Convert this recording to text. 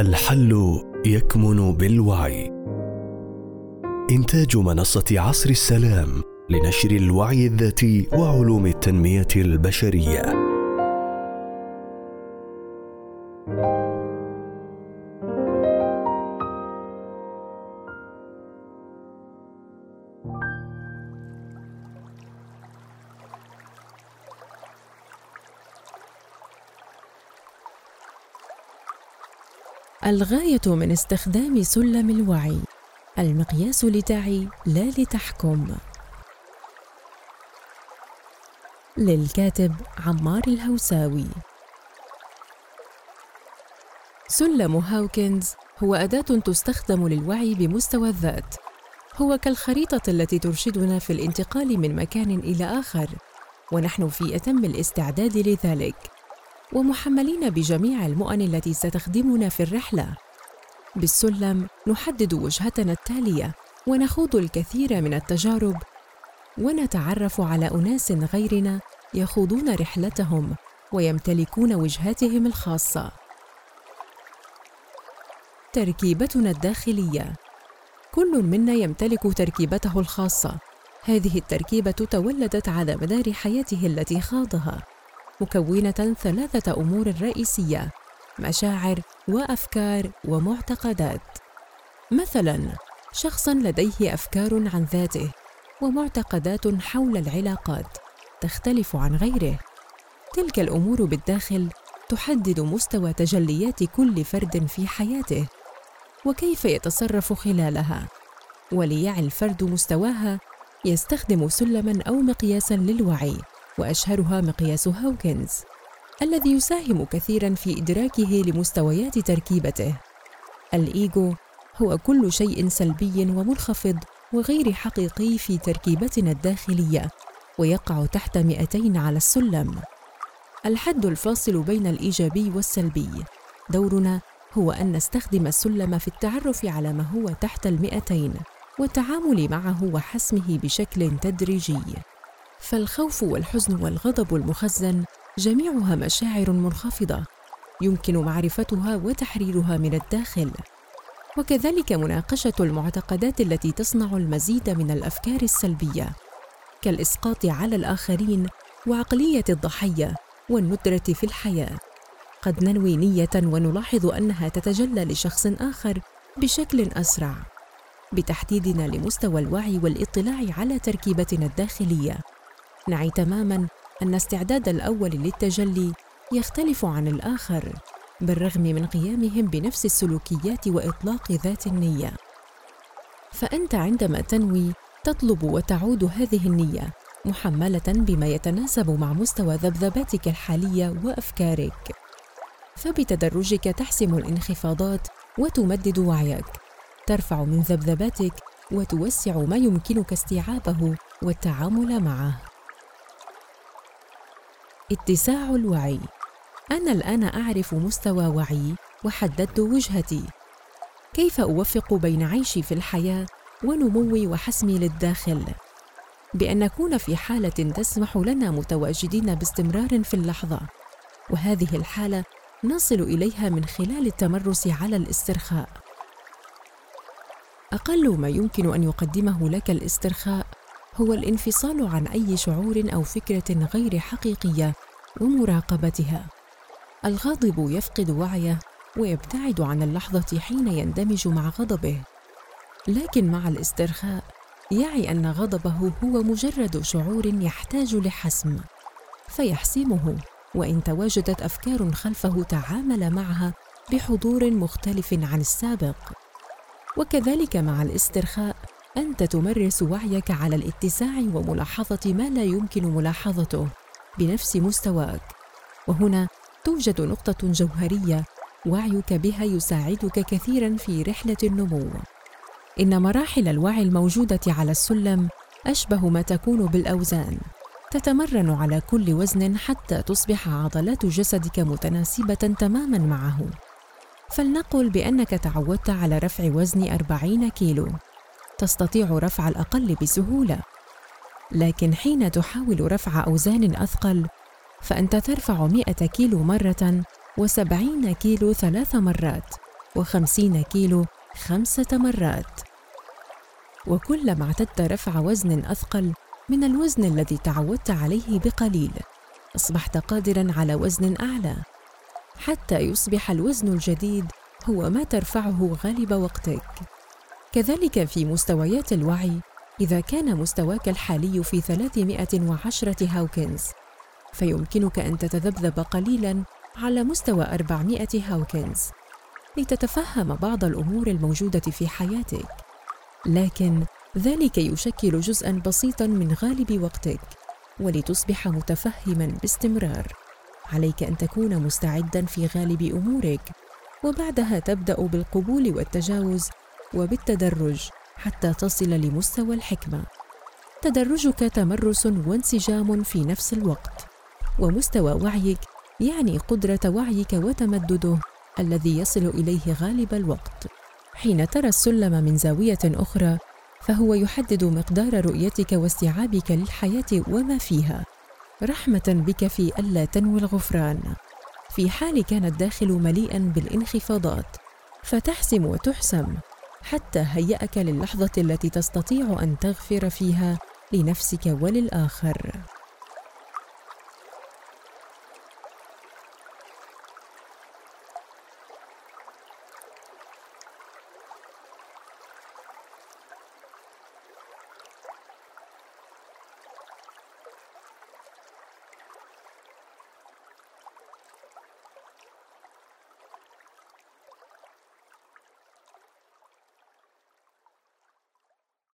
الحل يكمن بالوعي. إنتاج منصة عصر السلام لنشر الوعي الذاتي وعلوم التنمية البشرية. الغاية من استخدام سلم الوعي. المقياس لتعي لا لتحكم. للكاتب عمار الهوساوي. سلم هاوكنز هو أداة تستخدم للوعي بمستوى الذات. هو كالخريطة التي ترشدنا في الانتقال من مكان إلى آخر. ونحن في أتم الاستعداد لذلك. ومحملين بجميع المؤن التي ستخدمنا في الرحلة. بالسلم نحدد وجهتنا التالية ونخوض الكثير من التجارب ونتعرف على أناس غيرنا يخوضون رحلتهم ويمتلكون وجهاتهم الخاصة. تركيبتنا الداخلية. كل منا يمتلك تركيبته الخاصة. هذه التركيبة تولدت على مدار حياته التي خاضها. مكونة ثلاثة أمور رئيسية مشاعر وأفكار ومعتقدات. مثلا شخص لديه أفكار عن ذاته ومعتقدات حول العلاقات تختلف عن غيره. تلك الأمور بالداخل تحدد مستوى تجليات كل فرد في حياته وكيف يتصرف خلالها وليعي الفرد مستواها يستخدم سلما أو مقياسا للوعي. وأشهرها مقياس هاوكنز الذي يساهم كثيرا في إدراكه لمستويات تركيبته. الايجو هو كل شيء سلبي ومنخفض وغير حقيقي في تركيبتنا الداخلية ويقع تحت 200 على السلم. الحد الفاصل بين الإيجابي والسلبي. دورنا هو أن نستخدم السلم في التعرف على ما هو تحت المئتين والتعامل معه وحسمه بشكل تدريجي. فالخوف والحزن والغضب المخزن جميعها مشاعر منخفضة يمكن معرفتها وتحريرها من الداخل. وكذلك مناقشة المعتقدات التي تصنع المزيد من الأفكار السلبية كالإسقاط على الآخرين وعقلية الضحية والندرة في الحياة. قد ننوي نية ونلاحظ أنها تتجلى لشخص آخر بشكل أسرع بتحديدنا لمستوى الوعي والاطلاع على تركيبتنا الداخلية. نعي تماما أن استعداد الأول للتجلي يختلف عن الآخر بالرغم من قيامهم بنفس السلوكيات وإطلاق ذات النية. فأنت عندما تنوي تطلب وتعود هذه النية محملة بما يتناسب مع مستوى ذبذباتك الحالية وأفكارك. فبتدرجك تحسم الانخفاضات وتمدد وعيك ترفع من ذبذباتك وتوسع ما يمكنك استيعابه والتعامل معه. اتساع الوعي. أنا الآن أعرف مستوى وعيي وحددت وجهتي. كيف أوفق بين عيشي في الحياة ونموي وحسمي للداخل؟ بأن نكون في حالة تسمح لنا متواجدين باستمرار في اللحظة. وهذه الحالة نصل إليها من خلال التمرس على الاسترخاء. أقل ما يمكن أن يقدمه لك الاسترخاء هو الانفصال عن أي شعور أو فكرة غير حقيقية ومراقبتها. الغاضب يفقد وعيه ويبتعد عن اللحظة حين يندمج مع غضبه. لكن مع الاسترخاء يعي أن غضبه هو مجرد شعور يحتاج لحسم فيحسمه. وإن تواجدت أفكار خلفه تعامل معها بحضور مختلف عن السابق. وكذلك مع الاسترخاء أنت تمرس وعيك على الاتساع وملاحظة ما لا يمكن ملاحظته بنفس مستواك. وهنا توجد نقطة جوهرية وعيك بها يساعدك كثيرا في رحلة النمو. إن مراحل الوعي الموجودة على السلم أشبه ما تكون بالأوزان. تتمرن على كل وزن حتى تصبح عضلات جسدك متناسبة تماما معه. فلنقل بأنك تعودت على رفع وزن أربعين كيلو. تستطيع رفع الأقل بسهولة. لكن حين تحاول رفع أوزان أثقل فأنت ترفع مئة كيلو مرة وسبعين كيلو ثلاث مرات وخمسين كيلو خمسة مرات. وكلما اعتدت رفع وزن أثقل من الوزن الذي تعودت عليه بقليل أصبحت قادرا على وزن أعلى. حتى يصبح الوزن الجديد هو ما ترفعه غالب وقتك. كذلك في مستويات الوعي إذا كان مستواك الحالي في 310 هاوكنز. فيمكنك أن تتذبذب قليلاً على مستوى 400 هاوكنز. لتتفهم بعض الأمور الموجودة في حياتك. لكن ذلك يشكل جزءاً بسيطاً من غالب وقتك ولتصبح متفهماً باستمرار. عليك أن تكون مستعداً في غالب أمورك وبعدها تبدأ بالقبول والتجاوز وبالتدرج حتى تصل لمستوى الحكمة. تدرجك تمرس وانسجام في نفس الوقت. ومستوى وعيك يعني قدرة وعيك وتمدده الذي يصل إليه غالب الوقت. حين ترى السلم من زاوية أخرى فهو يحدد مقدار رؤيتك واستيعابك للحياة وما فيها. رحمة بك في ألا تنوي الغفران. في حال كان الداخل مليئا بالانخفاضات فتحسم وتحسم. حتى هيأك للحظة التي تستطيع أن تغفر فيها لنفسك وللآخر.